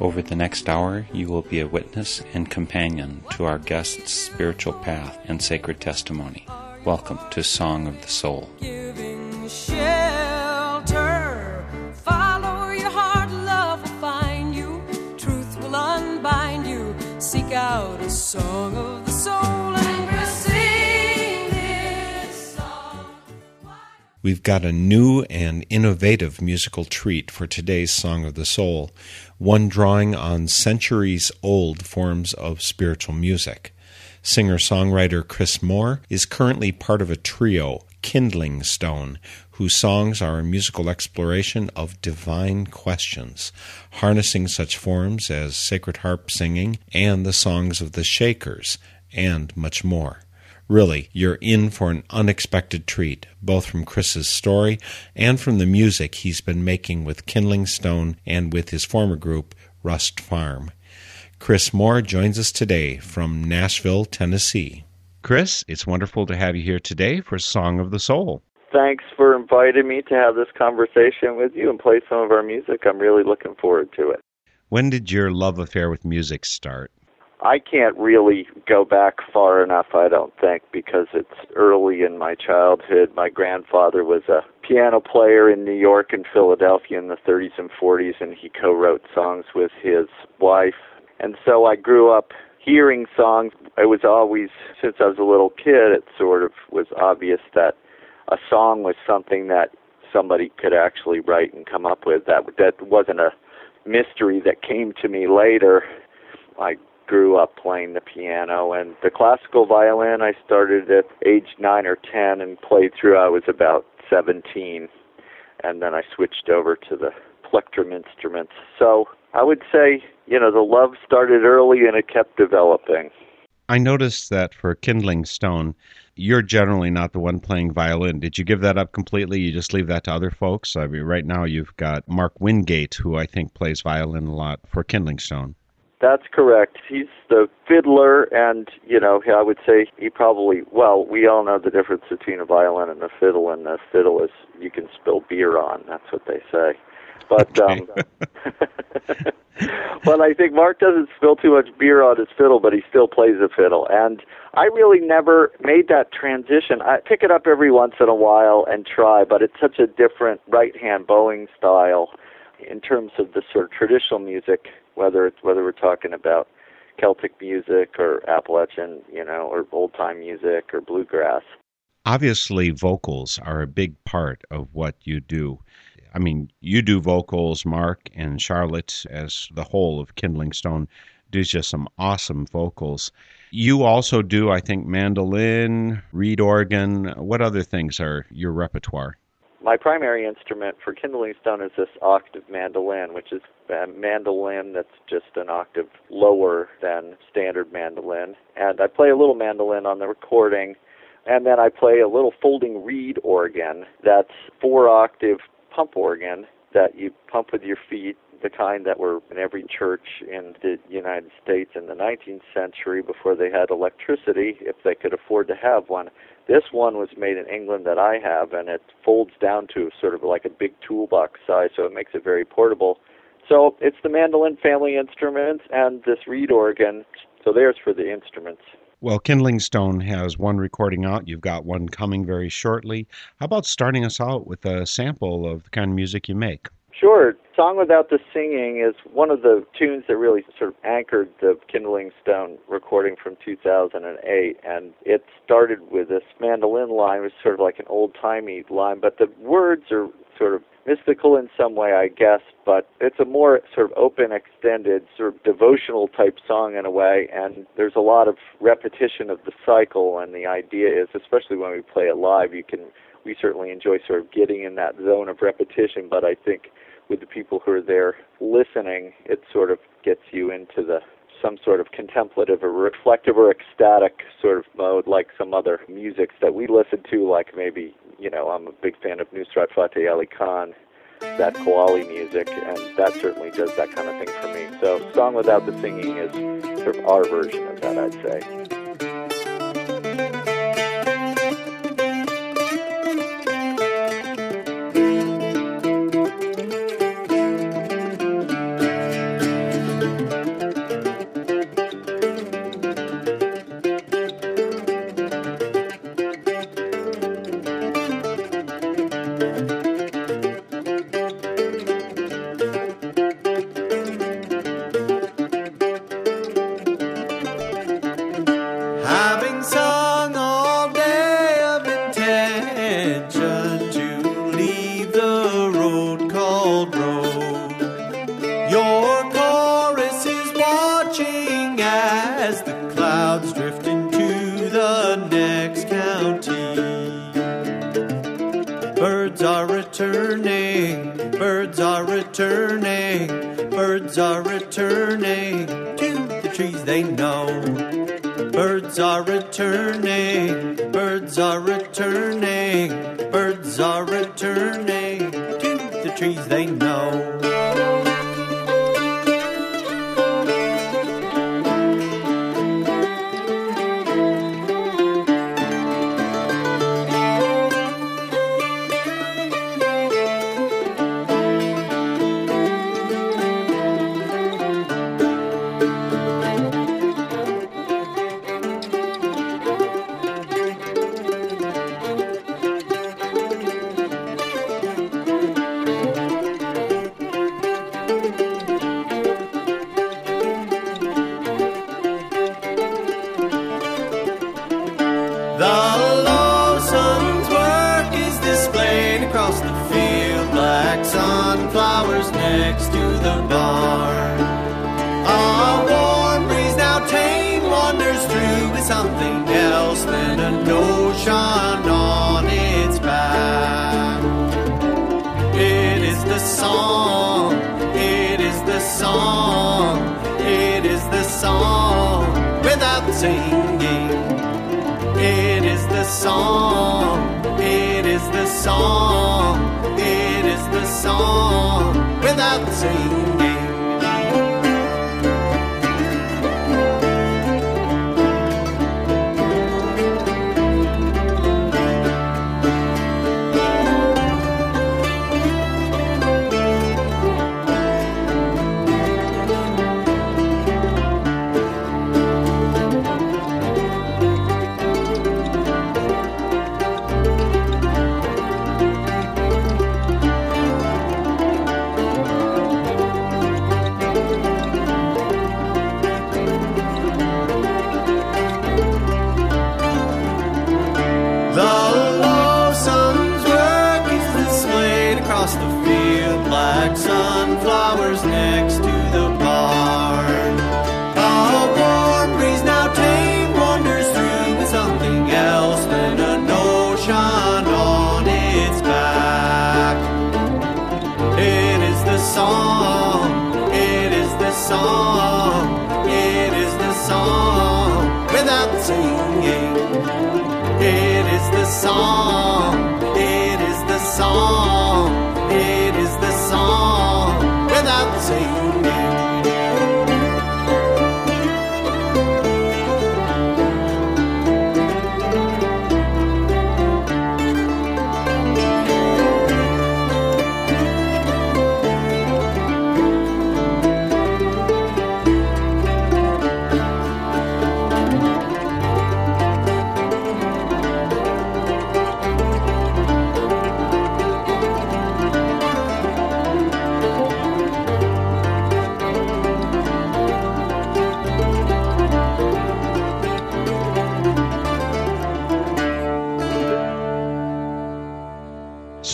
Over the next hour, you will be a witness and companion to our guest's spiritual path and sacred testimony. Welcome to Song of the Soul. Giving shelter. Follow your heart, love will find you. Truth will unbind you. Seek out a song of the soul and sing this song. We've got a new and innovative musical treat for today's Song of the Soul, one drawing on centuries old forms of spiritual music. Singer songwriter Chris Moore is currently part of a trio, Kindling Stone, whose songs are a musical exploration of divine questions, harnessing such forms as sacred harp singing and the songs of the Shakers, and much more. Really, you're in for an unexpected treat, both from Chris's story and from the music he's been making with Kindling Stone and with his former group, Rust Farm. Chris Moore joins us today from Nashville, Tennessee. Chris, it's wonderful to have you here today for Song of the Soul. Thanks for inviting me to have this conversation with you and play some of our music. I'm really looking forward to it. When did your love affair with music start? I can't really go back far enough, I don't think, because it's early in my childhood. My grandfather was a piano player in New York and Philadelphia in the 30s and 40s, and he co wrote songs with his wife. And so I grew up hearing songs. It was always, since I was a little kid, it sort of was obvious that a song was something that somebody could actually write and come up with. That that wasn't a mystery that came to me later. I grew up playing the piano and the classical violin I started at age 9 or 10 and played through I was about 17 and then I switched over to the plectrum instruments. So, I would say, you know, the love started early and it kept developing. I noticed that for Kindling Stone, you're generally not the one playing violin. Did you give that up completely? You just leave that to other folks? I mean, right now you've got Mark Wingate, who I think plays violin a lot for Kindling Stone. That's correct. He's the fiddler, and you know, I would say he probably. Well, we all know the difference between a violin and a fiddle, and the fiddle is you can spill beer on. That's what they say. But um, but I think Mark doesn't spill too much beer on his fiddle, but he still plays the fiddle. And I really never made that transition. I pick it up every once in a while and try, but it's such a different right-hand bowing style in terms of the sort of traditional music, whether it's whether we're talking about Celtic music or Appalachian, you know, or old time music or bluegrass. Obviously, vocals are a big part of what you do. I mean, you do vocals, Mark and Charlotte, as the whole of Kindling Stone, do just some awesome vocals. You also do, I think, mandolin, reed organ. What other things are your repertoire? My primary instrument for Kindling Stone is this octave mandolin, which is a mandolin that's just an octave lower than standard mandolin. And I play a little mandolin on the recording, and then I play a little folding reed organ that's four octave pump organ that you pump with your feet, the kind that were in every church in the United States in the 19th century before they had electricity, if they could afford to have one. This one was made in England that I have, and it folds down to sort of like a big toolbox size, so it makes it very portable. So it's the mandolin family instruments and this reed organ. So there's for the instruments. Well, Kindling Stone has one recording out. You've got one coming very shortly. How about starting us out with a sample of the kind of music you make? Sure. Song Without the Singing is one of the tunes that really sort of anchored the Kindling Stone recording from 2008. And it started with this mandolin line, which was sort of like an old timey line, but the words are sort of mystical in some way, I guess, but it's a more sort of open, extended, sort of devotional type song in a way, and there's a lot of repetition of the cycle, and the idea is, especially when we play it live, you can, we certainly enjoy sort of getting in that zone of repetition, but I think with the people who are there listening, it sort of gets you into the some sort of contemplative or reflective or ecstatic sort of mode, like some other musics that we listen to, like maybe, you know, I'm a big fan of Nusrat Fateh Ali Khan, that Qawwali music, and that certainly does that kind of thing for me. So, Song Without the Singing is sort of our version of that, I'd say. The song. It is the song. It is the song. Without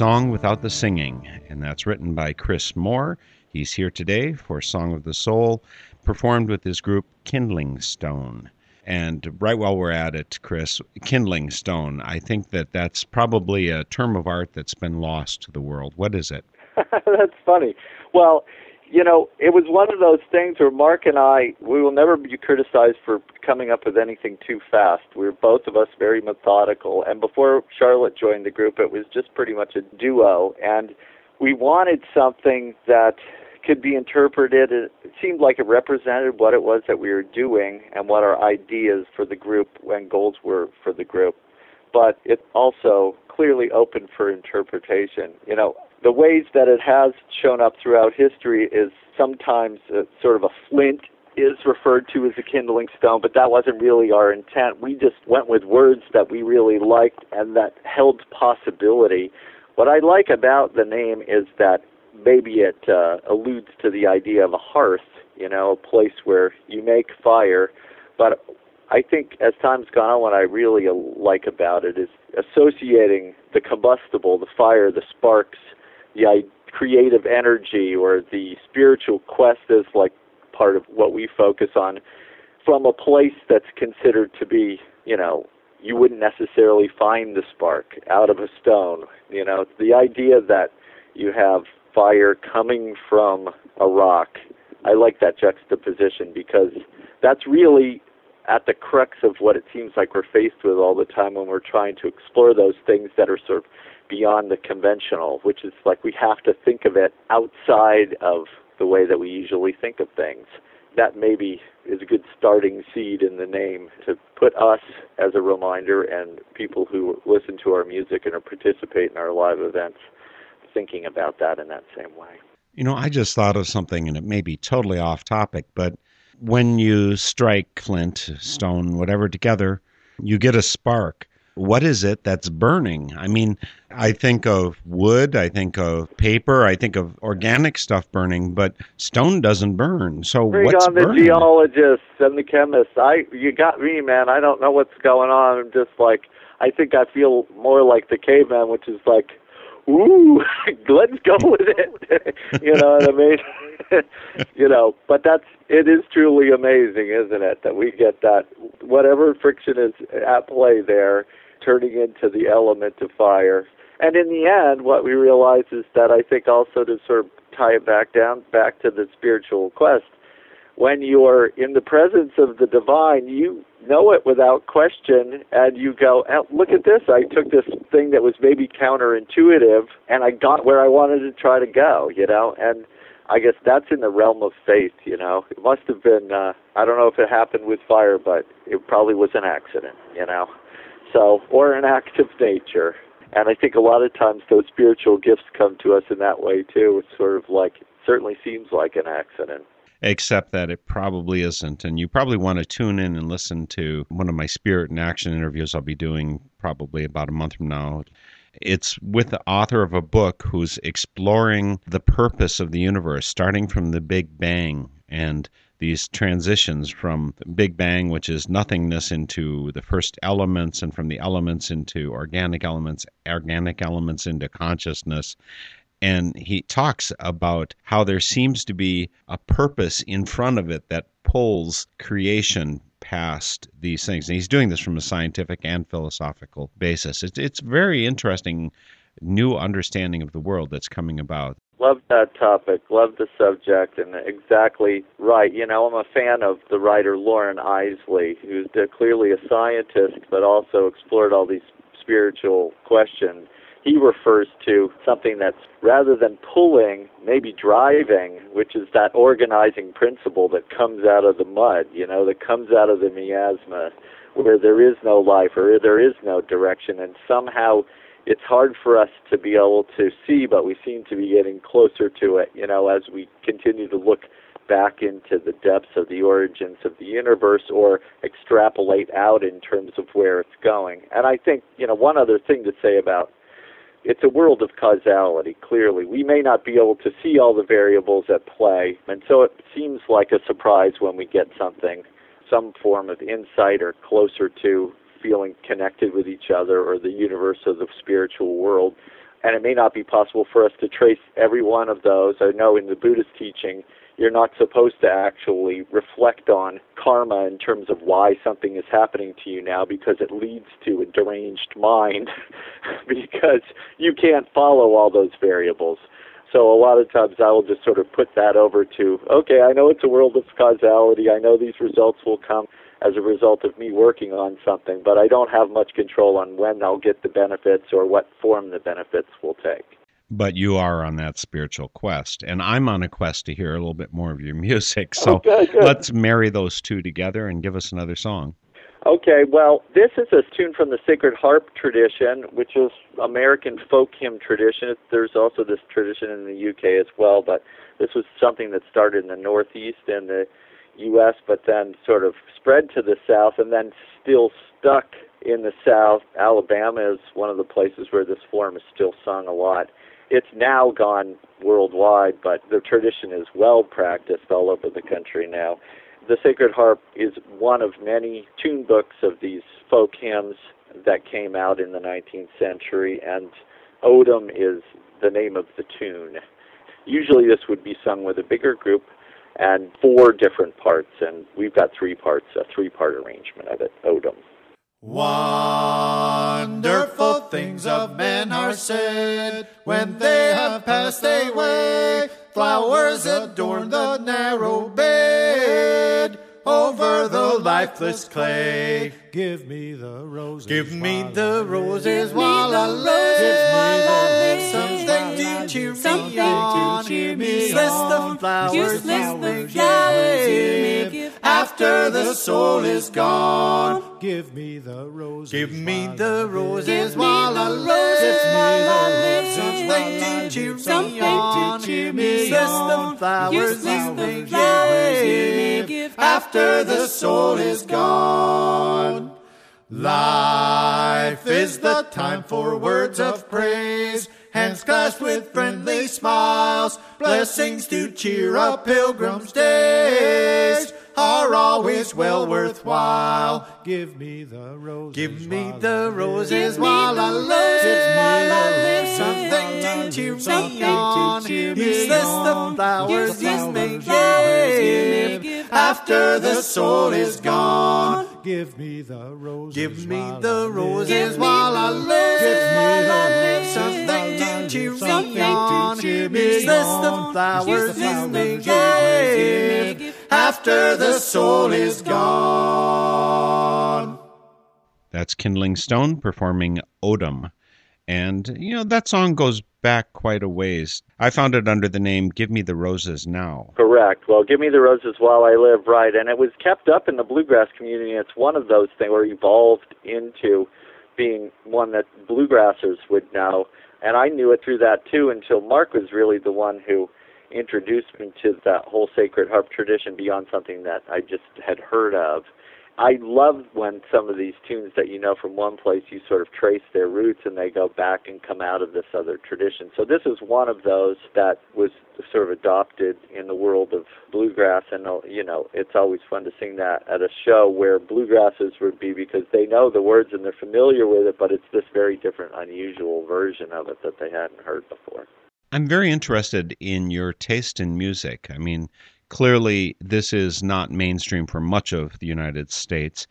the Singing, and that's written by Chris Moore. He's here today for Song of the Soul, performed with his group Kindling Stone. And right while we're at it, Chris, Kindling Stone, I think that that's probably a term of art that's been lost to the world. What is it? that's funny. Well, you know, it was one of those things where Mark and I, we will never be criticized for coming up with anything too fast. We were both of us very methodical. And before Charlotte joined the group, it was just pretty much a duo. And we wanted something that could be interpreted. It seemed like it represented what it was that we were doing and what our ideas for the group and goals were for the group. But it also clearly open for interpretation. You know, the ways that it has shown up throughout history is sometimes a, sort of a flint is referred to as a kindling stone, but that wasn't really our intent. We just went with words that we really liked and that held possibility. What I like about the name is that maybe it uh, alludes to the idea of a hearth, you know, a place where you make fire. But I think as time's gone on, what I really like about it is associating the combustible, the fire, the sparks, the creative energy, or the spiritual quest is like part of what we focus on from a place that's considered to be, you know, you wouldn't necessarily find the spark out of a stone. You know, the idea that you have fire coming from a rock. I like that juxtaposition because that's really at the crux of what it seems like we're faced with all the time when we're trying to explore those things that are sort of beyond the conventional, which is like we have to think of it outside of the way that we usually think of things. That maybe is a good starting seed in the name to put us as a reminder and people who listen to our music and participate in our live events thinking about that in that same way. You know, I just thought of something, and it may be totally off topic, but when you strike flint, stone, whatever together, you get a spark. What is it that's burning? I mean, I think of wood, I think of paper, I think of organic stuff burning, but stone doesn't burn. So Bring what's on the burning? geologists and the chemists. I you got me, man. I don't know what's going on. I'm just like I think I feel more like the caveman, which is like ooh, let's go with it. you know what I mean? you know, but that's it is truly amazing, isn't it, that we get that whatever friction is at play there turning into the element of fire. And in the end, what we realize is that I think also to sort of tie it back down back to the spiritual quest, when you're in the presence of the divine, you know it without question, and you go, oh, look at this. I took this thing that was maybe counterintuitive, and I got where I wanted to try to go, you know? And I guess that's in the realm of faith, you know? It must have been, uh, I don't know if it happened with fire, but it probably was an accident, you know? So, or an act of nature. And I think a lot of times those spiritual gifts come to us in that way too. It's sort of like, it certainly seems like an accident except that it probably isn't. And you probably want to tune in and listen to one of my spirit and action interviews I'll be doing probably about a month from now. It's with the author of a book who's exploring the purpose of the universe, starting from the Big Bang and these transitions from Big Bang, which is nothingness, into the first elements, and from the elements into organic elements, organic elements into consciousness, and he talks about how there seems to be a purpose in front of it that pulls creation past these things. And he's doing this from a scientific and philosophical basis. It's, it's very interesting new understanding of the world that's coming about. Love that topic. Love the subject, and exactly right. You know, I'm a fan of the writer Loren Eiseley, who's clearly a scientist, but also explored all these spiritual questions he refers to something that's rather than pulling, maybe driving, which is that organizing principle that comes out of the mud, you know, that comes out of the miasma, where there is no life or there is no direction, and somehow it's hard for us to be able to see, but we seem to be getting closer to it, you know, as we continue to look back into the depths of the origins of the universe or extrapolate out in terms of where it's going. And I think, you know, one other thing to say about it's a world of causality, clearly. We may not be able to see all the variables at play, and so it seems like a surprise when we get something, some form of insight or closer to feeling connected with each other or the universe or the spiritual world. And it may not be possible for us to trace every one of those. I know in the Buddhist teaching, you're not supposed to actually reflect on karma in terms of why something is happening to you now because it leads to a deranged mind because you can't follow all those variables. So a lot of times I will just sort of put that over to, okay, I know it's a world of causality. I know these results will come as a result of me working on something, but I don't have much control on when I'll get the benefits or what form the benefits will take. But you are on that spiritual quest, and I'm on a quest to hear a little bit more of your music. Oh, so okay, let's marry those two together and give us another song. Okay, well, this is a tune from the Sacred Harp tradition, which is American folk hymn tradition. There's also this tradition in the UK as well, but this was something that started in the Northeast and the U.S., but then sort of spread to the South and then still stuck in the South. Alabama is one of the places where this form is still sung a lot. It's now gone worldwide, but the tradition is well practiced all over the country now. The Sacred Harp is one of many tune books of these folk hymns that came out in the 19th century, and Odom is the name of the tune. Usually, this would be sung with a bigger group and four different parts, and we've got three parts, a three part arrangement of it, Odom. Wonderful things of men are said when they have passed away. Flowers adorn the narrow bed over the lifeless clay. Give me the roses. Give me the roses while I live. Something to cheer me on. cheer me the on. flowers Useless you the flowers you may give. After the soul is gone. Give me the roses. Give me while the I live. roses Give me while the roses live. while I live. Something to cheer Something me to on. cheer me the flowers you the flowers you may give. After the soul is gone. Life is the time for words of praise. Hands clasped with friendly smiles. Blessings to cheer up pilgrims' days are always well worthwhile. Give me the roses. Give me while the I live. roses while I live. live. Something to cheer me on. me Useless the flowers you may the flowers you may give. give. After the soul is gone. Give me the roses. Give me while I the live. roses Give me while the I roses to cheer Something me to on. cheer me Useless the on. flowers Useless the may flowers you may give. give. After the soul is gone. That's Kindling Stone performing Odom. And, you know, that song goes back quite a ways. I found it under the name Give Me the Roses Now. Correct. Well, Give Me the Roses While I Live, right. And it was kept up in the bluegrass community. It's one of those things where it evolved into being one that bluegrassers would know. And I knew it through that too until Mark was really the one who introduced me to that whole sacred harp tradition beyond something that I just had heard of. I love when some of these tunes that you know from one place you sort of trace their roots and they go back and come out of this other tradition. So this is one of those that was sort of adopted in the world of bluegrass and uh, you know it's always fun to sing that at a show where bluegrassers would be because they know the words and they're familiar with it but it's this very different unusual version of it that they hadn't heard before. I'm very interested in your taste in music. I mean, clearly this is not mainstream for much of the United States.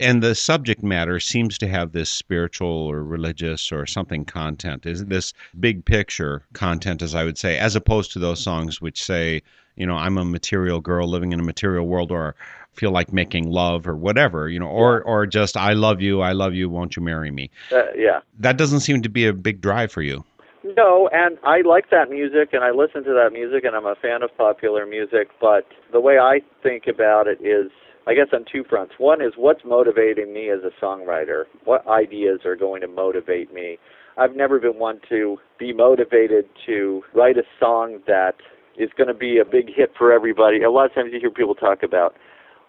And the subject matter seems to have this spiritual or religious or something content. Is this big picture content, as I would say, as opposed to those songs which say, you know, I'm a material girl living in a material world or feel like making love or whatever, you know, or, or just I love you, I love you, won't you marry me? Uh, yeah. That doesn't seem to be a big drive for you. No, and I like that music and I listen to that music and I'm a fan of popular music, but the way I think about it is I guess on two fronts. One is what's motivating me as a songwriter? What ideas are going to motivate me? I've never been one to be motivated to write a song that is going to be a big hit for everybody. A lot of times you hear people talk about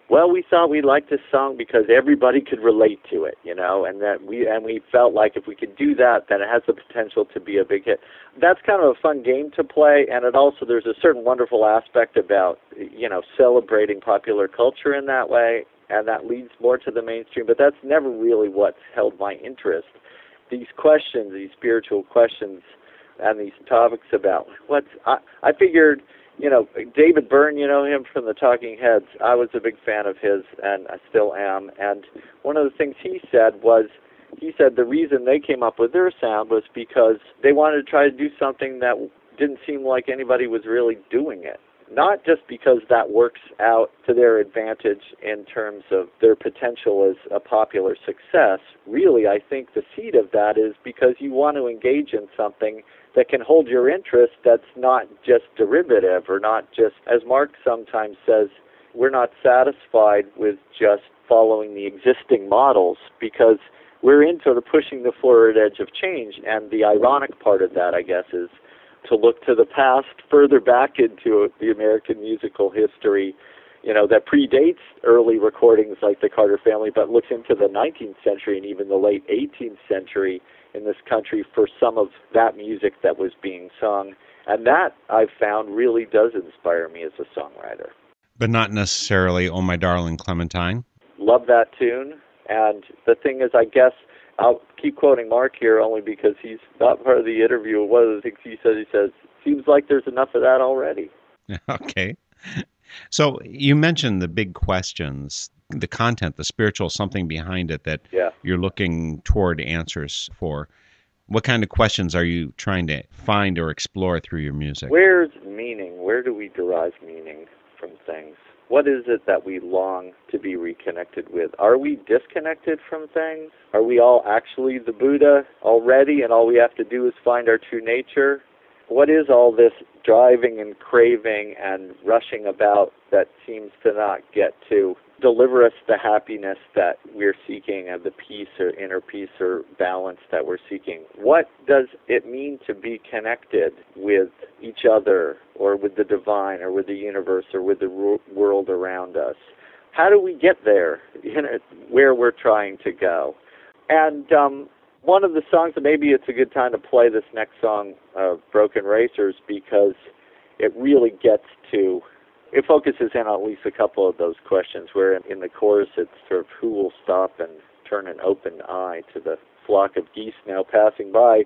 well, we thought we liked this song because everybody could relate to it, you know, and that we and we felt like if we could do that, then it has the potential to be a big hit. That's kind of a fun game to play, and it also there's a certain wonderful aspect about you know celebrating popular culture in that way, and that leads more to the mainstream. But that's never really what's held my interest. These questions, these spiritual questions, and these topics about what's I, I figured you know, David Byrne, you know him from the Talking Heads. I was a big fan of his, and I still am. And one of the things he said was, he said the reason they came up with their sound was because they wanted to try to do something that didn't seem like anybody was really doing it. Not just because that works out to their advantage in terms of their potential as a popular success. Really, I think the seed of that is because you want to engage in something that can hold your interest that's not just derivative or not just, as Mark sometimes says, we're not satisfied with just following the existing models because we're in sort of pushing the forward edge of change. And the ironic part of that, I guess, is to look to the past, further back into the American musical history, you know, that predates early recordings like the Carter Family, but looks into the 19th century and even the late 18th century in this country for some of that music that was being sung. And that I've found really does inspire me as a songwriter. But not necessarily Oh My Darling Clementine. Love that tune. And the thing is, I guess I'll keep quoting Mark here only because he's not part of the interview. One of the things he says, he says, seems like there's enough of that already. Okay. So you mentioned the big questions, the content, the spiritual something behind it that Yeah. you're looking toward answers for. What kind of questions are you trying to find or explore through your music? Where's meaning? Where do we derive meaning from things? What is it that we long to be reconnected with? Are we disconnected from things? Are we all actually the Buddha already and all we have to do is find our true nature? What is all this driving and craving and rushing about that seems to not get to deliver us the happiness that we're seeking and the peace or inner peace or balance that we're seeking? What does it mean to be connected with each other or with the divine or with the universe or with the world around us? How do we get there, you know, where we're trying to go? And um, one of the songs, maybe it's a good time to play this next song, uh, Broken Racers, because it really gets to, it focuses in on at least a couple of those questions, where in, in the chorus it's sort of who will stop and turn an open eye to the flock of geese now passing by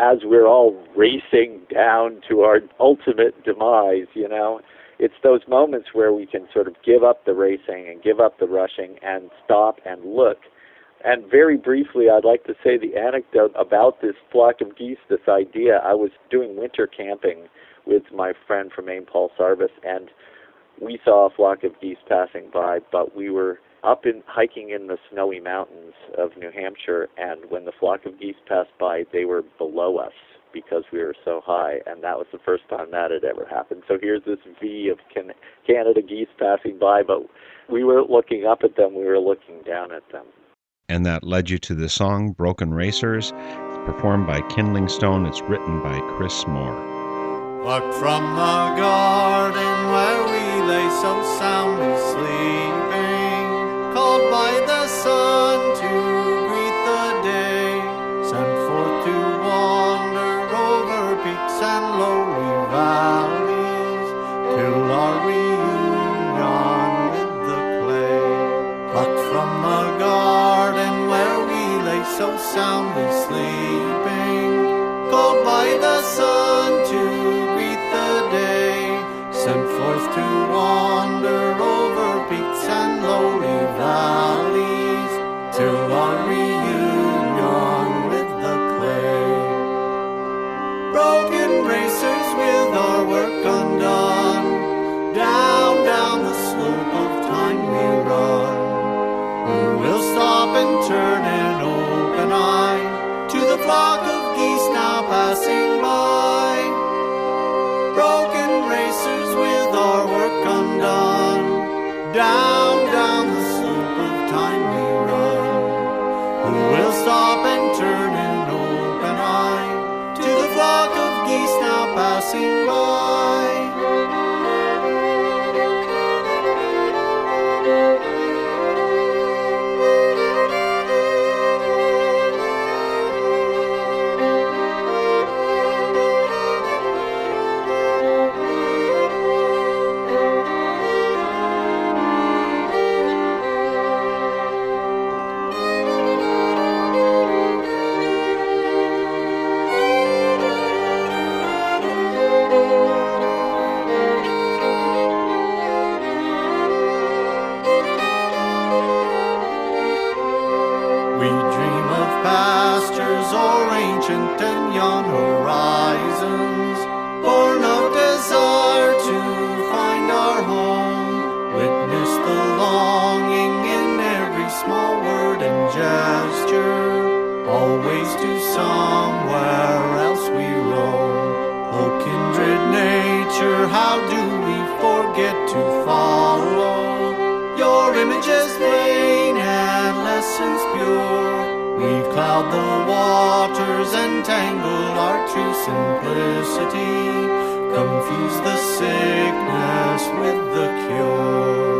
as we're all racing down to our ultimate demise, you know. It's those moments where we can sort of give up the racing and give up the rushing and stop and look and very briefly, I'd like to say the anecdote about this flock of geese, this idea. I was doing winter camping with my friend from Maine, Paul Sarvis, and we saw a flock of geese passing by, but we were up in hiking in the snowy mountains of New Hampshire, and when the flock of geese passed by, they were below us because we were so high, and that was the first time that had ever happened. So here's this V of can- Canada geese passing by, but we weren't looking up at them, we were looking down at them. And that led you to the song Broken Racers. It's performed by Kindling Stone. It's written by Chris Moore. Plucked from the garden where we lay so soundly sleeping, called by the sun to greet the day, sent forth to wander over peaks and lowly valleys, till our reunion with the clay. Plucked from the garden where we lay so soundly work undone, confuse the sickness with the cure.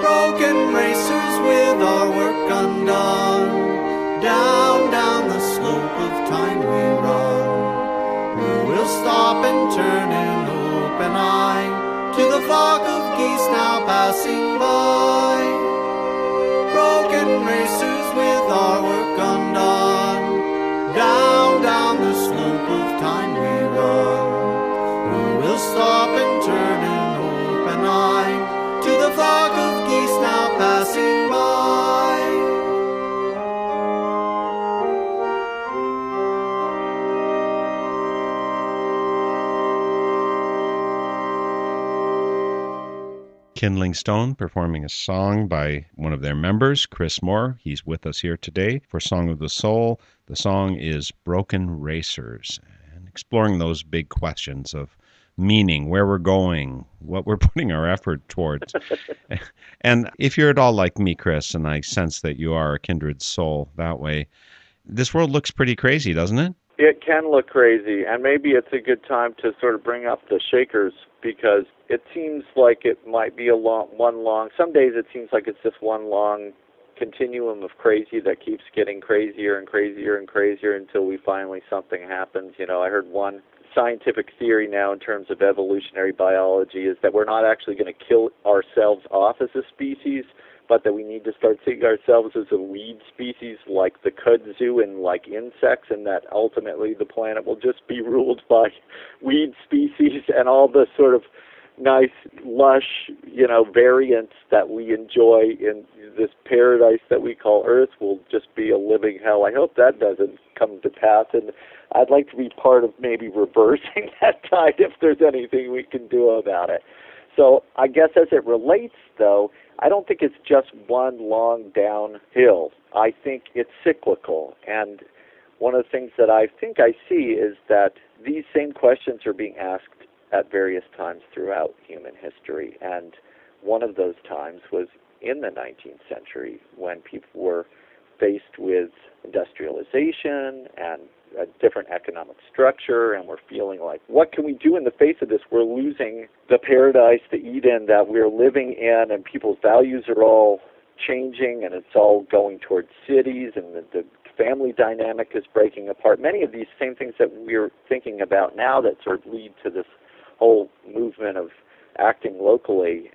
Broken racers with our work undone, down, down the slope of time we run. Who will stop and turn an open eye to the flock of geese now passing by? Broken racers Kindling Stone performing a song by one of their members, Chris Moore. He's with us here today for Song of the Soul. The song is Broken Racers, and exploring those big questions of meaning, where we're going, what we're putting our effort towards. and if you're at all like me, Chris, and I sense that you are a kindred soul that way, this world looks pretty crazy, doesn't it? It can look crazy, and maybe it's a good time to sort of bring up the Shakers because it seems like it might be a long, one long. Some days it seems like it's just one long continuum of crazy that keeps getting crazier and crazier and crazier until we finally something happens. You know, I heard one scientific theory now in terms of evolutionary biology is that we're not actually going to kill ourselves off as a species, but that we need to start seeing ourselves as a weed species like the kudzu and like insects, and that ultimately the planet will just be ruled by weed species and all the sort of nice, lush, you know, variants that we enjoy in this paradise that we call Earth will just be a living hell. I hope that doesn't come to pass, and I'd like to be part of maybe reversing that tide if there's anything we can do about it. So I guess as it relates, though, I don't think it's just one long downhill. I think it's cyclical. And one of the things that I think I see is that these same questions are being asked at various times throughout human history. And one of those times was in the 19th century when people were faced with industrialization and a different economic structure and we're feeling like what can we do in the face of this? We're losing the paradise the eden that we're living in and people's values are all changing and it's all going towards cities and the, the family dynamic is breaking apart. Many of these same things that we're thinking about now that sort of lead to this whole movement of acting locally.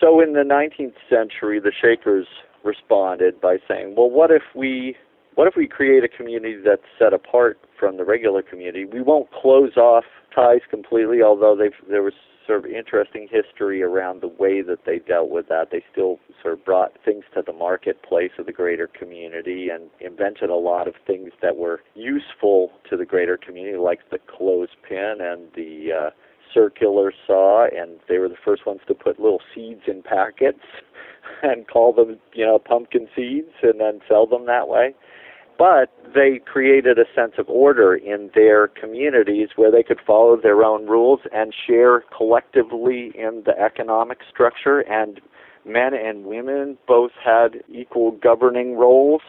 So in the 19th century the shakers responded by saying well what if we what if we create a community that's set apart from the regular community? We won't close off ties completely, although there was sort of interesting history around the way that they dealt with that. They still sort of brought things to the marketplace of the greater community and invented a lot of things that were useful to the greater community, like the clothespin and the uh, circular saw, and they were the first ones to put little seeds in packets and call them, you know, pumpkin seeds and then sell them that way but they created a sense of order in their communities where they could follow their own rules and share collectively in the economic structure. And men and women both had equal governing roles.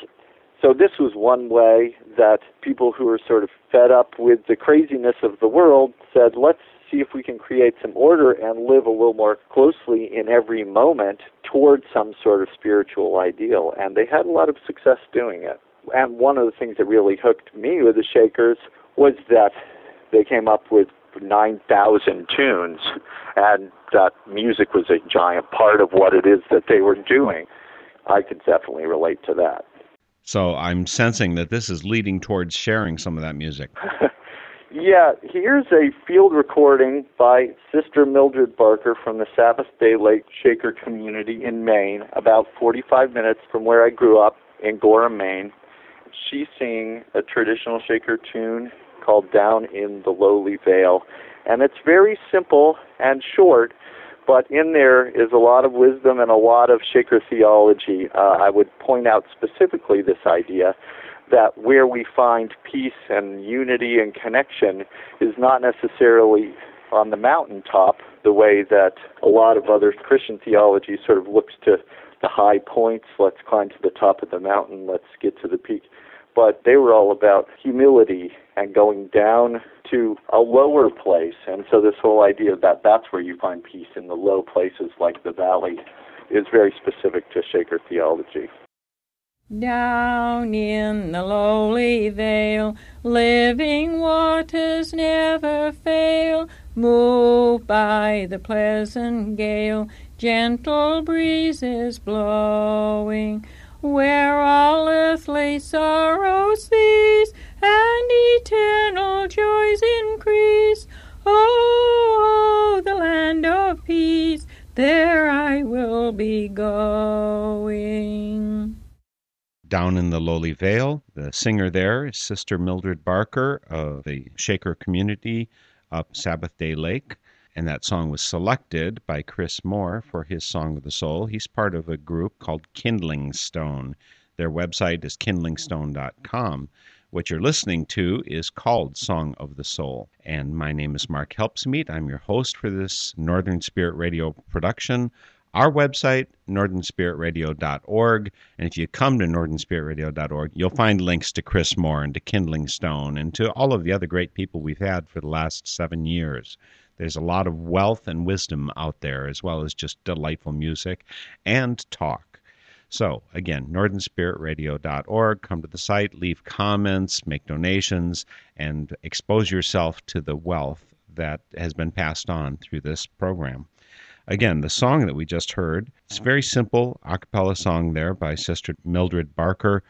So this was one way that people who were sort of fed up with the craziness of the world said let's see if we can create some order and live a little more closely in every moment towards some sort of spiritual ideal. And they had a lot of success doing it and one of the things that really hooked me with the Shakers was that they came up with 9,000 tunes, and that music was a giant part of what it is that they were doing. I could definitely relate to that. So I'm sensing that this is leading towards sharing some of that music. yeah, here's a field recording by Sister Mildred Barker from the Sabbath Day Lake Shaker community in Maine, about 45 minutes from where I grew up in Gorham, Maine she's singing a traditional shaker tune called Down in the Lowly Vale. And it's very simple and short, but in there is a lot of wisdom and a lot of shaker theology. Uh, I would point out specifically this idea that where we find peace and unity and connection is not necessarily on the mountaintop, the way that a lot of other Christian theology sort of looks to the high points. Let's climb to the top of the mountain. Let's get to the peak. But they were all about humility and going down to a lower place. And so this whole idea that that's where you find peace in the low places like the valley is very specific to Shaker theology. Down in the lowly vale, living waters never fail, moved by the pleasant gale, gentle breezes blowing, where all earthly sorrows cease and eternal joys increase. Oh, oh, the land of peace, there I will be going. Down in the Lowly Vale, the singer there is Sister Mildred Barker of the Shaker community up Sabbathday Lake. And that song was selected by Chris Moore for his Song of the Soul. He's part of a group called Kindling Stone. Their website is kindlingstone.com. What you're listening to is called Song of the Soul. And my name is Mark Helpsmeet. I'm your host for this Northern Spirit Radio production. Our website, northernspiritradio.org. And if you come to northernspiritradio.org, you'll find links to Chris Moore and to Kindling Stone and to all of the other great people we've had for the last seven years. There's a lot of wealth and wisdom out there, as well as just delightful music and talk. So, again, northernspiritradio.org. Come to the site, leave comments, make donations, and expose yourself to the wealth that has been passed on through this program. Again, the song that we just heard, it's a very simple a cappella song there by Sister Mildred Barker,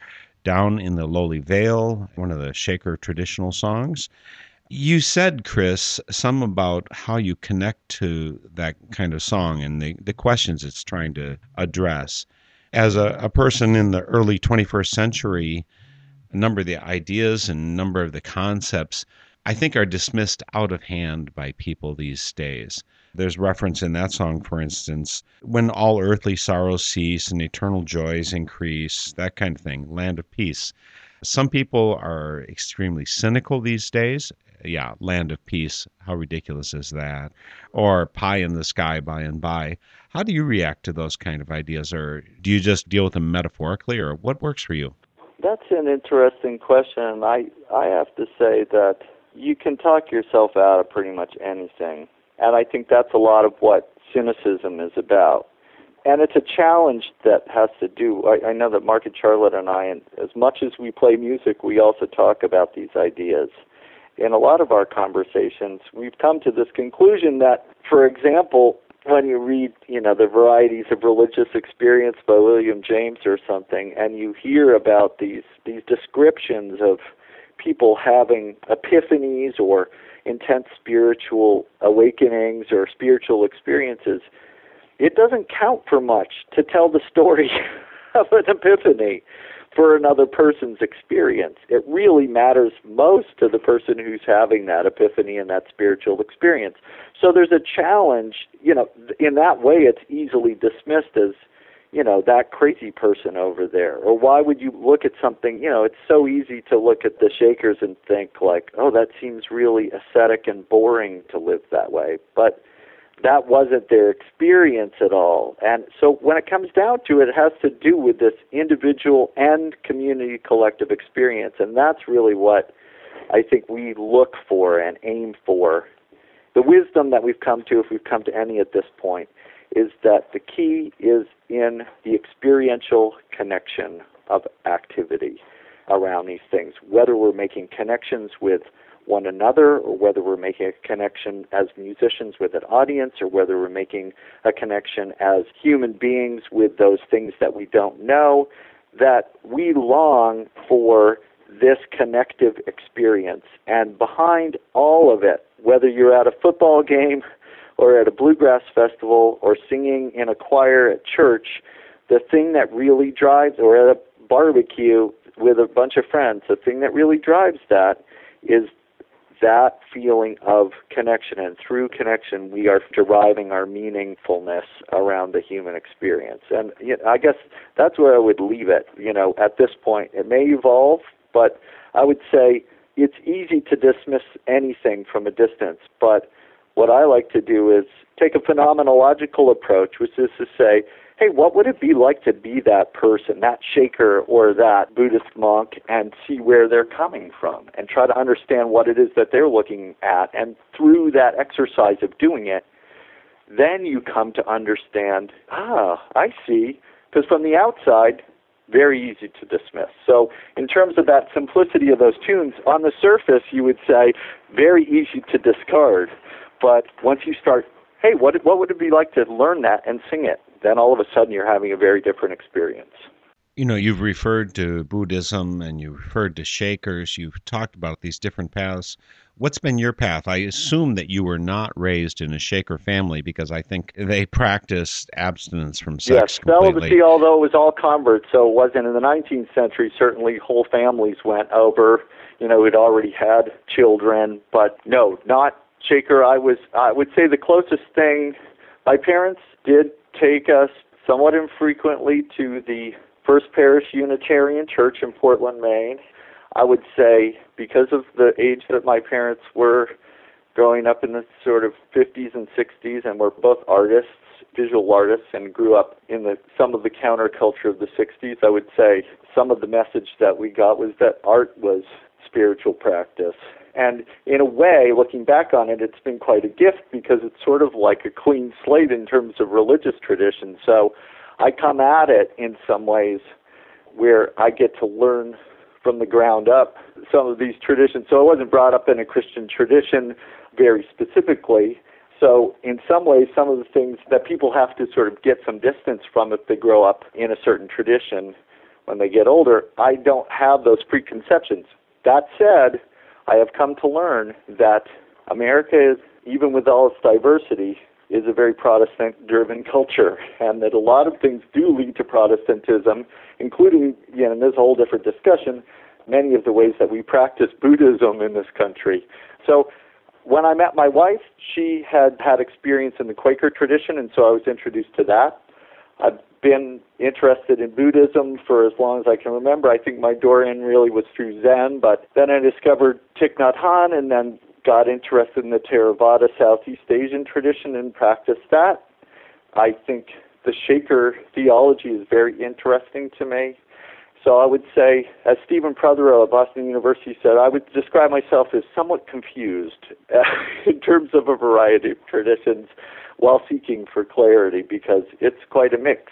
Down in the Lowly Vale, one of the Shaker traditional songs. You said, Chris, some about how you connect to that kind of song and the, the questions it's trying to address. As a, a person in the early 21st century, a number of the ideas and a number of the concepts I think are dismissed out of hand by people these days. There's reference in that song, for instance, when all earthly sorrows cease and eternal joys increase, that kind of thing, land of peace. Some people are extremely cynical these days. Yeah, land of peace. How ridiculous is that? Or pie in the sky by and by. How do you react to those kind of ideas? Or do you just deal with them metaphorically, or what works for you? That's an interesting question. I I have to say that you can talk yourself out of pretty much anything. And I think that's a lot of what cynicism is about. And it's a challenge that has to do. I, I know that Mark and Charlotte and I, and as much as we play music, we also talk about these ideas. In a lot of our conversations, we've come to this conclusion that, for example, when you read, you know, the varieties of religious experience by William James or something, and you hear about these these descriptions of people having epiphanies or intense spiritual awakenings or spiritual experiences, it doesn't count for much to tell the story of an epiphany for another person's experience. It really matters most to the person who's having that epiphany and that spiritual experience. So there's a challenge, you know, in that way it's easily dismissed as you know that crazy person over there or why would you look at something you know it's so easy to look at the shakers and think like oh that seems really ascetic and boring to live that way but that wasn't their experience at all. And so when it comes down to it it has to do with this individual and community collective experience. And that's really what i think we look for and aim for. The wisdom that we've come to if we've come to any at this point is that the key is in the experiential connection of activity around these things, whether we're making connections with one another or whether we're making a connection as musicians with an audience or whether we're making a connection as human beings with those things that we don't know, that we long for this connective experience. And behind all of it, whether you're at a football game or at a bluegrass festival or singing in a choir at church, the thing that really drives, or at a barbecue with a bunch of friends, the thing that really drives that is that feeling of connection. And through connection, we are deriving our meaningfulness around the human experience. And you know, I guess that's where I would leave it. You know, at this point, it may evolve, but I would say it's easy to dismiss anything from a distance, but what I like to do is take a phenomenological approach, which is to say, hey, what would it be like to be that person, that shaker or that Buddhist monk, and see where they're coming from and try to understand what it is that they're looking at. And through that exercise of doing it, then you come to understand, ah, I see. Because from the outside, very easy to dismiss. So, in terms of that simplicity of those tunes, on the surface, you would say very easy to discard. But once you start, hey, what, what would it be like to learn that and sing it? Then all of a sudden you're having a very different experience. You know, you've referred to Buddhism and you've referred to Shakers. You've talked about these different paths. What's been your path? I assume that you were not raised in a Shaker family because I think they practiced abstinence from sex yes, completely. celibacy, although it was all converts, so it wasn't in the 19th century. Certainly, whole families went over. You know, who'd already had children, but no, not Shaker. I was. I would say the closest thing. My parents did take us somewhat infrequently to the First Parish Unitarian Church in Portland, Maine. I would say because of the age that my parents were growing up in the sort of 50s and 60s and were both artists, visual artists, and grew up in the some of the counterculture of the 60s, I would say some of the message that we got was that art was spiritual practice. And in a way, looking back on it, it's been quite a gift because it's sort of like a clean slate in terms of religious tradition. So I come at it in some ways where I get to learn from the ground up some of these traditions. So I wasn't brought up in a Christian tradition very specifically. So in some ways, some of the things that people have to sort of get some distance from if they grow up in a certain tradition when they get older, I don't have those preconceptions. That said, I have come to learn that America is, even with all its diversity, is a very Protestant driven culture, and that a lot of things do lead to Protestantism, including, you know, there's a whole different discussion, many of the ways that we practice Buddhism in this country. So when I met my wife, she had had experience in the Quaker tradition, and so I was introduced to that. I've been interested in Buddhism for as long as I can remember. I think my door in really was through Zen, but then I discovered Thich Nhat Hanh and then got interested in the Theravada Southeast Asian tradition and practiced that. I think the Shaker theology is very interesting to me. So I would say, as Stephen Prothero of Boston University said, I would describe myself as somewhat confused in terms of a variety of traditions while seeking for clarity because it's quite a mix.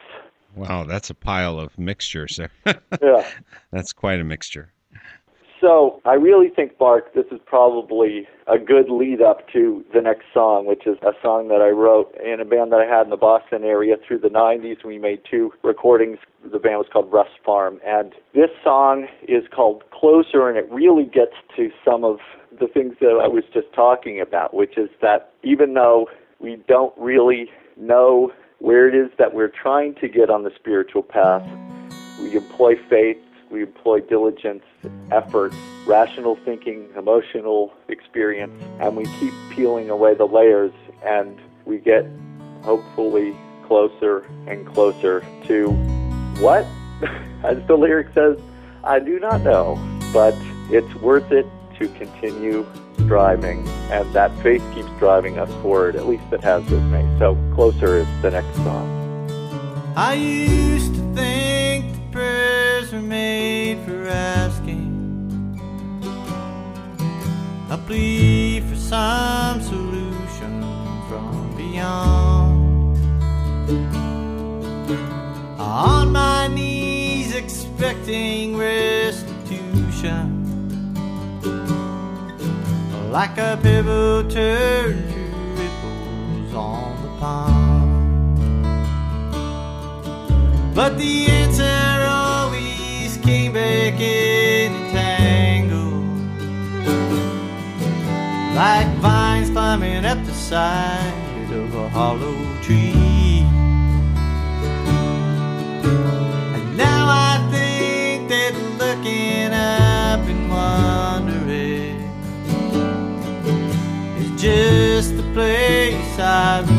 Wow, that's a pile of mixtures. yeah. That's quite a mixture. So I really think, Mark, this is probably a good lead up to the next song, which is a song that I wrote in a band that I had in the Boston area through the 90s. We made two recordings. The band was called Rust Farm. And this song is called Closer, and it really gets to some of the things that I was just talking about, which is that even though we don't really know where it is that we're trying to get on the spiritual path, we employ faith we employ diligence, effort, rational thinking, emotional experience, and we keep peeling away the layers and we get hopefully closer and closer to what? As the lyric says, I do not know, but it's worth it to continue striving, and that faith keeps driving us forward. At least it has with me. So, Closer is the next song. I used to think that prayers were made for asking, a plea for some like a pebble turned to ripples on the pond. But the answer always came back in a tangle, like vines climbing up the side of a hollow tree. And now I think that looking up and wondering just the place I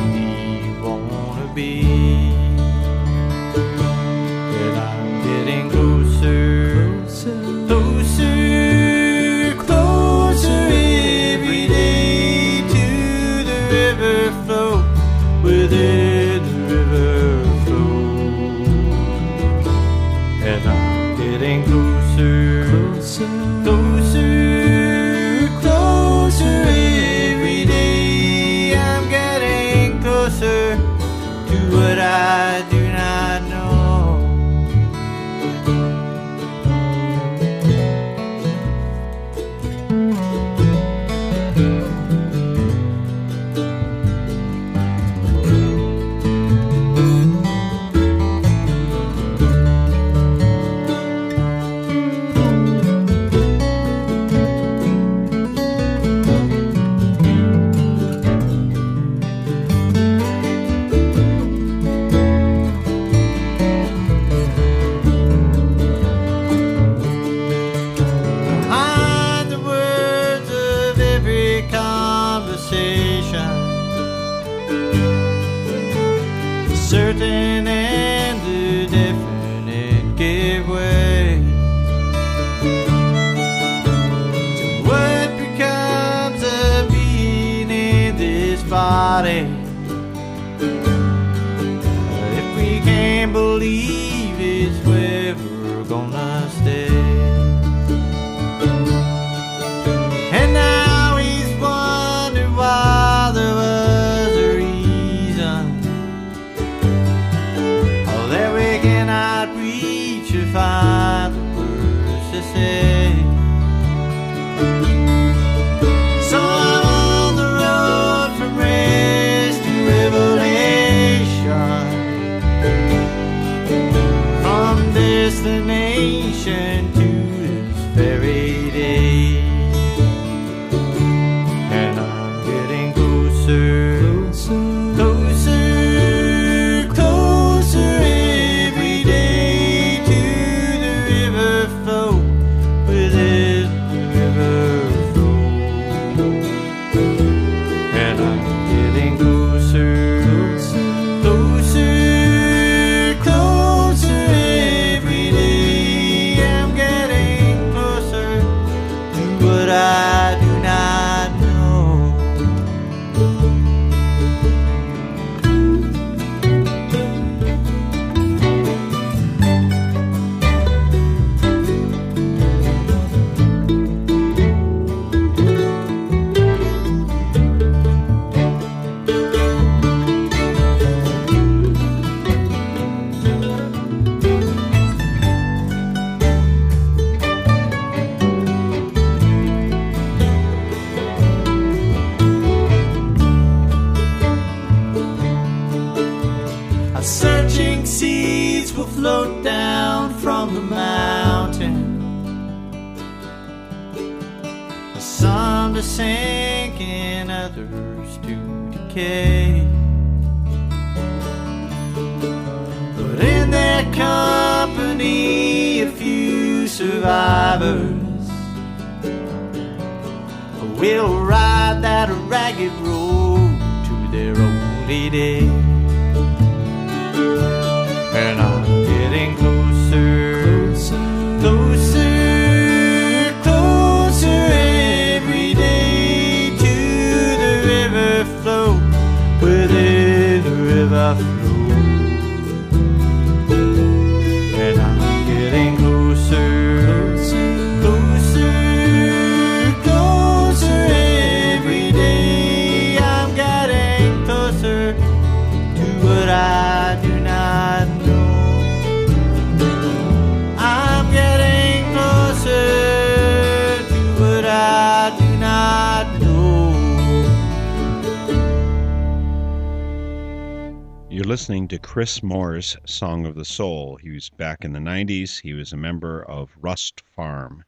listening to Chris Moore's Song of the Soul. He was back in the 90s. He was a member of Rust Farm.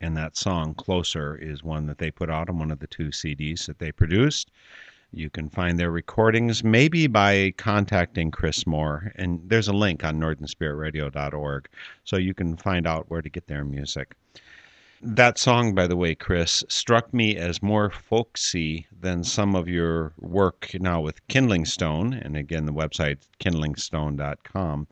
And that song, Closer, is one that they put out on one of the two CDs that they produced. You can find their recordings maybe by contacting Chris Moore. And there's a link on northernspiritradio.org so you can find out where to get their music. That song, by the way, Chris, struck me as more folksy than some of your work now with Kindling Stone. And again, the website, kindlingstone.com.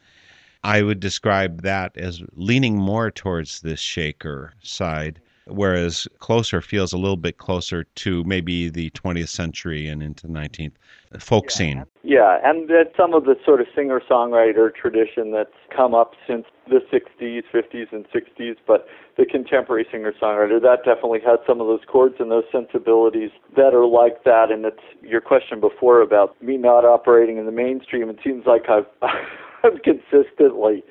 I would describe that as leaning more towards this shaker side, whereas Closer feels a little bit closer to maybe the 20th century and into the 19th folk scene. Yeah, and that some of the sort of singer-songwriter tradition that's come up since the 60s, 50s, and 60s, but the contemporary singer-songwriter, that definitely has some of those chords and those sensibilities that are like that. And it's your question before about me not operating in the mainstream. It seems like I've, I'm consistently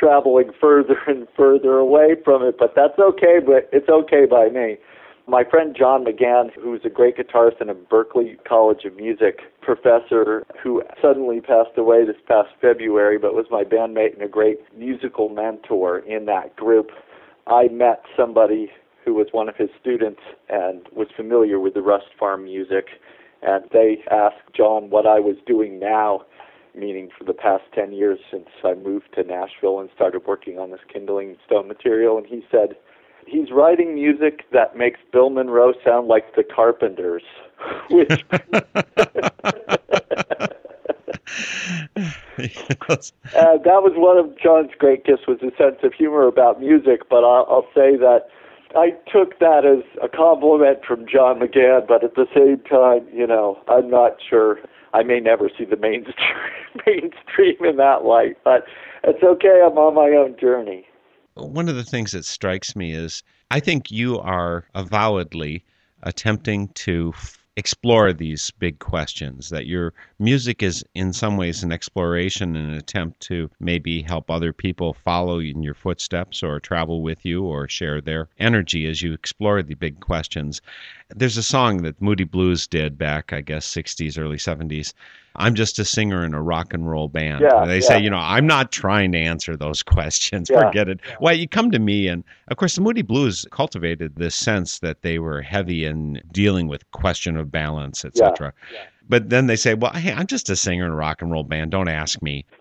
traveling further and further away from it, but that's okay, but it's okay by me. My friend John McGann, who's a great guitarist and a Berklee College of Music professor who suddenly passed away this past February, but was my bandmate and a great musical mentor in that group. I met somebody who was one of his students and was familiar with the Rust Farm music, and they asked John what I was doing now, meaning for the past 10 years since I moved to Nashville and started working on this kindling stone material, and he said, he's writing music that makes Bill Monroe sound like the Carpenters, which Uh, that was one of John's great gifts was his sense of humor about music. But I'll, I'll say that I took that as a compliment from John McGann. But at the same time, you know, I'm not sure. I may never see the mainstream mainstream in that light, but it's okay. I'm on my own journey. One of the things that strikes me is I think you are avowedly attempting to explore these big questions that your music is in some ways an exploration and an attempt to maybe help other people follow in your footsteps or travel with you or share their energy as you explore the big questions there's a song that moody blues did back i guess 60s early 70s i'm just a singer in a rock and roll band. Yeah, they yeah. say you know i'm not trying to answer those questions. Yeah, forget it. well you come to me and of course the moody blues cultivated this sense that they were heavy in dealing with question of balance etc but then they say well hey, i'm just a singer in a rock and roll band. Don't ask me.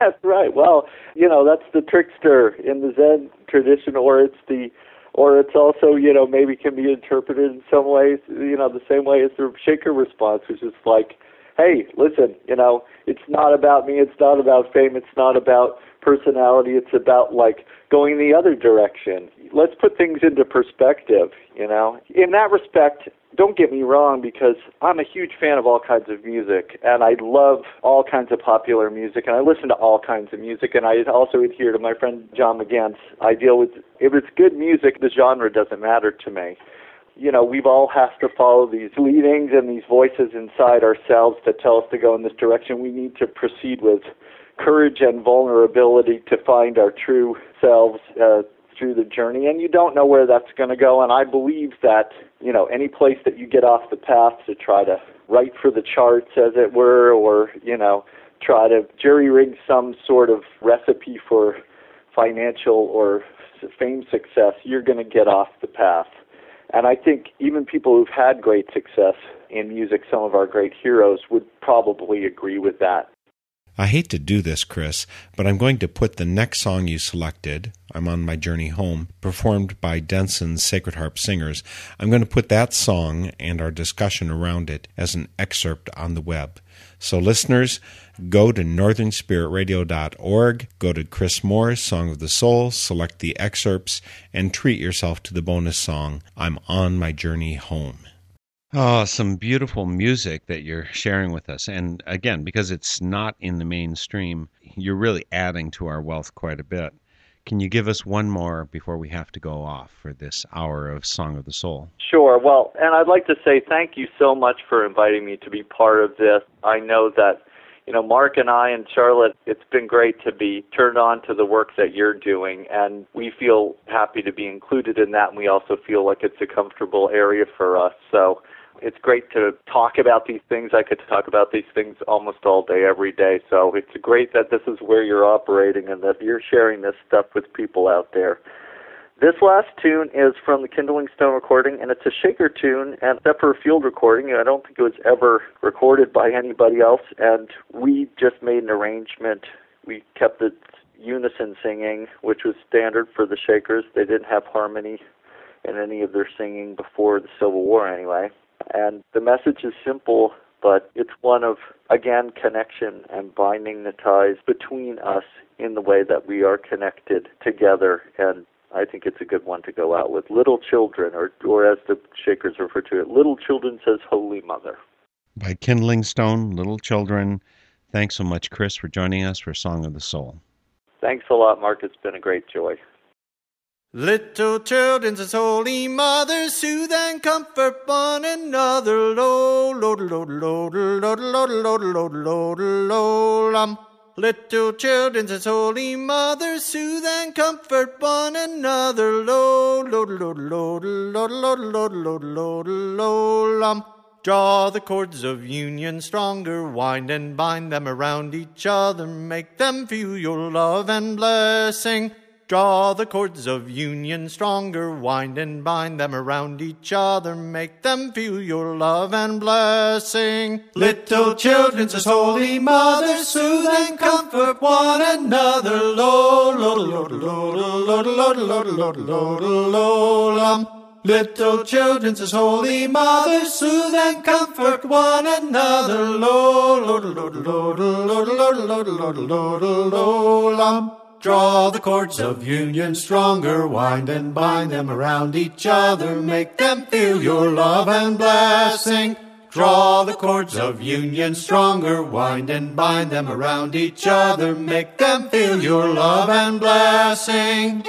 That's right. Well, you know, that's the trickster in the Zen tradition, or it's the, or it's also, you know, maybe can be interpreted in some ways, you know, the same way as the shaker response, which is like, hey, listen, you know, it's not about me, it's not about fame, it's not about personality, it's about like going the other direction. Let's put things into perspective, you know. In that respect, don't get me wrong because I'm a huge fan of all kinds of music and I love all kinds of popular music and I listen to all kinds of music and I also adhere to my friend John McGann's ideal with if it's good music, the genre doesn't matter to me. You know, we've all have to follow these leadings and these voices inside ourselves that tell us to go in this direction. We need to proceed with courage and vulnerability to find our true selves uh, through the journey. And you don't know where that's going to go. And I believe that you know any place that you get off the path to try to write for the charts as it were or you know try to jury rig some sort of recipe for financial or fame success you're going to get off the path. And I think even people who've had great success in music some of our great heroes would probably agree with that I hate to do this, Chris, but I'm going to put the next song you selected, I'm on my journey home, performed by Denson's Sacred Harp Singers. I'm going to put that song and our discussion around it as an excerpt on the web. So, listeners, go to northernspiritradio.org, go to Chris Moore's Song of the Soul, select the excerpts, and treat yourself to the bonus song, I'm on my journey home. Oh, some beautiful music that you're sharing with us. And again, because it's not in the mainstream, you're really adding to our wealth quite a bit. Can you give us one more before we have to go off for this hour of Song of the Soul? Sure. Well, and I'd like to say thank you so much for inviting me to be part of this. I know that, you know, Mark and I and Charlotte, it's been great to be turned on to the work that you're doing, and we feel happy to be included in that, and we also feel like it's a comfortable area for us. So it's great to talk about these things. I could talk about these things almost all day, every day. So it's great that this is where you're operating and that you're sharing this stuff with people out there. This last tune is from the Kindling Stone recording, and it's a shaker tune, and except for a field recording, I don't think it was ever recorded by anybody else, and we just made an arrangement. We kept it unison singing, which was standard for the Shakers. They didn't have harmony in any of their singing before the Civil War, anyway. And the message is simple, but it's one of, again, connection and binding the ties between us in the way that we are connected together. And I think it's a good one to go out with. Little Children, or, or as the Shakers refer to it, Little Children says Holy Mother. By Kindling Stone, Little Children. Thanks so much, Chris, for joining us for Song of the Soul. Thanks a lot, Mark. It's been a great joy. Little children, says Holy Mother, soothe and comfort one another. Lo, lo, lo, lo, lo, lo, lo, lo, lo, lo, lum. Little children, says Holy Mother, soothe and comfort one another. Lo, lo, lo, lo, lo, lo, lo, lo, lo, lo, lum. Draw the cords of union stronger, wind and bind them around each other, make them feel your love and blessing. Draw the cords of union stronger, wind and bind them around each other, make them feel your love and blessing. Little children, says Holy Mother, soothe and comfort one another. Lo, lo, lo, lo, lo, lo, lo, lo, lo, lo, lo, lo, lo. Little children, says Holy Mother, soothe and comfort one another. Lo, lo, lo, lo, lo, lo, lo, lo, lo, lo, lo, lo, lum. Draw the cords of union stronger, wind and bind them around each other, make them feel your love and blessing. Draw the cords of union stronger, wind and bind them around each other, make them feel your love and blessing.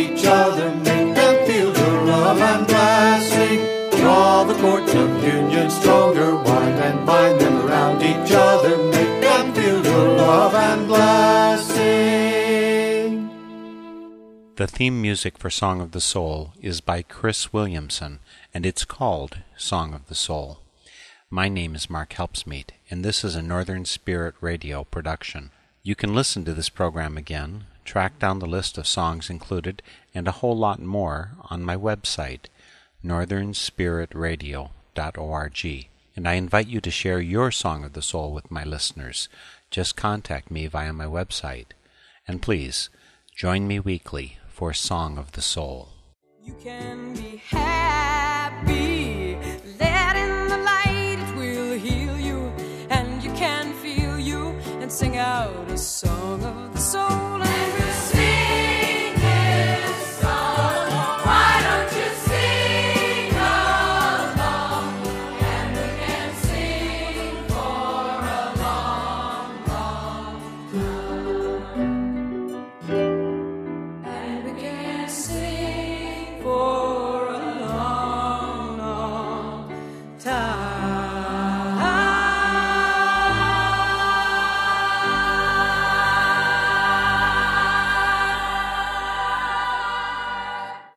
Each other, make them feel your love and blessing. Draw the cords of union stronger, wind and bind them around each other, make them feel your love and blessing. The theme music for Song of the Soul is by Cris Williamson, and it's called Song of the Soul. My name is Mark Helpsmeet, and this is a Northern Spirit Radio production. You can listen to this program again, track down the list of songs included, and a whole lot more on my website, northernspiritradio.org. And I invite you to share your Song of the Soul with my listeners. Just contact me via my website. And please, join me weekly for Song of the Soul. You can be happy. Let in the light, it will heal you. And you can feel you and sing out a song of the soul.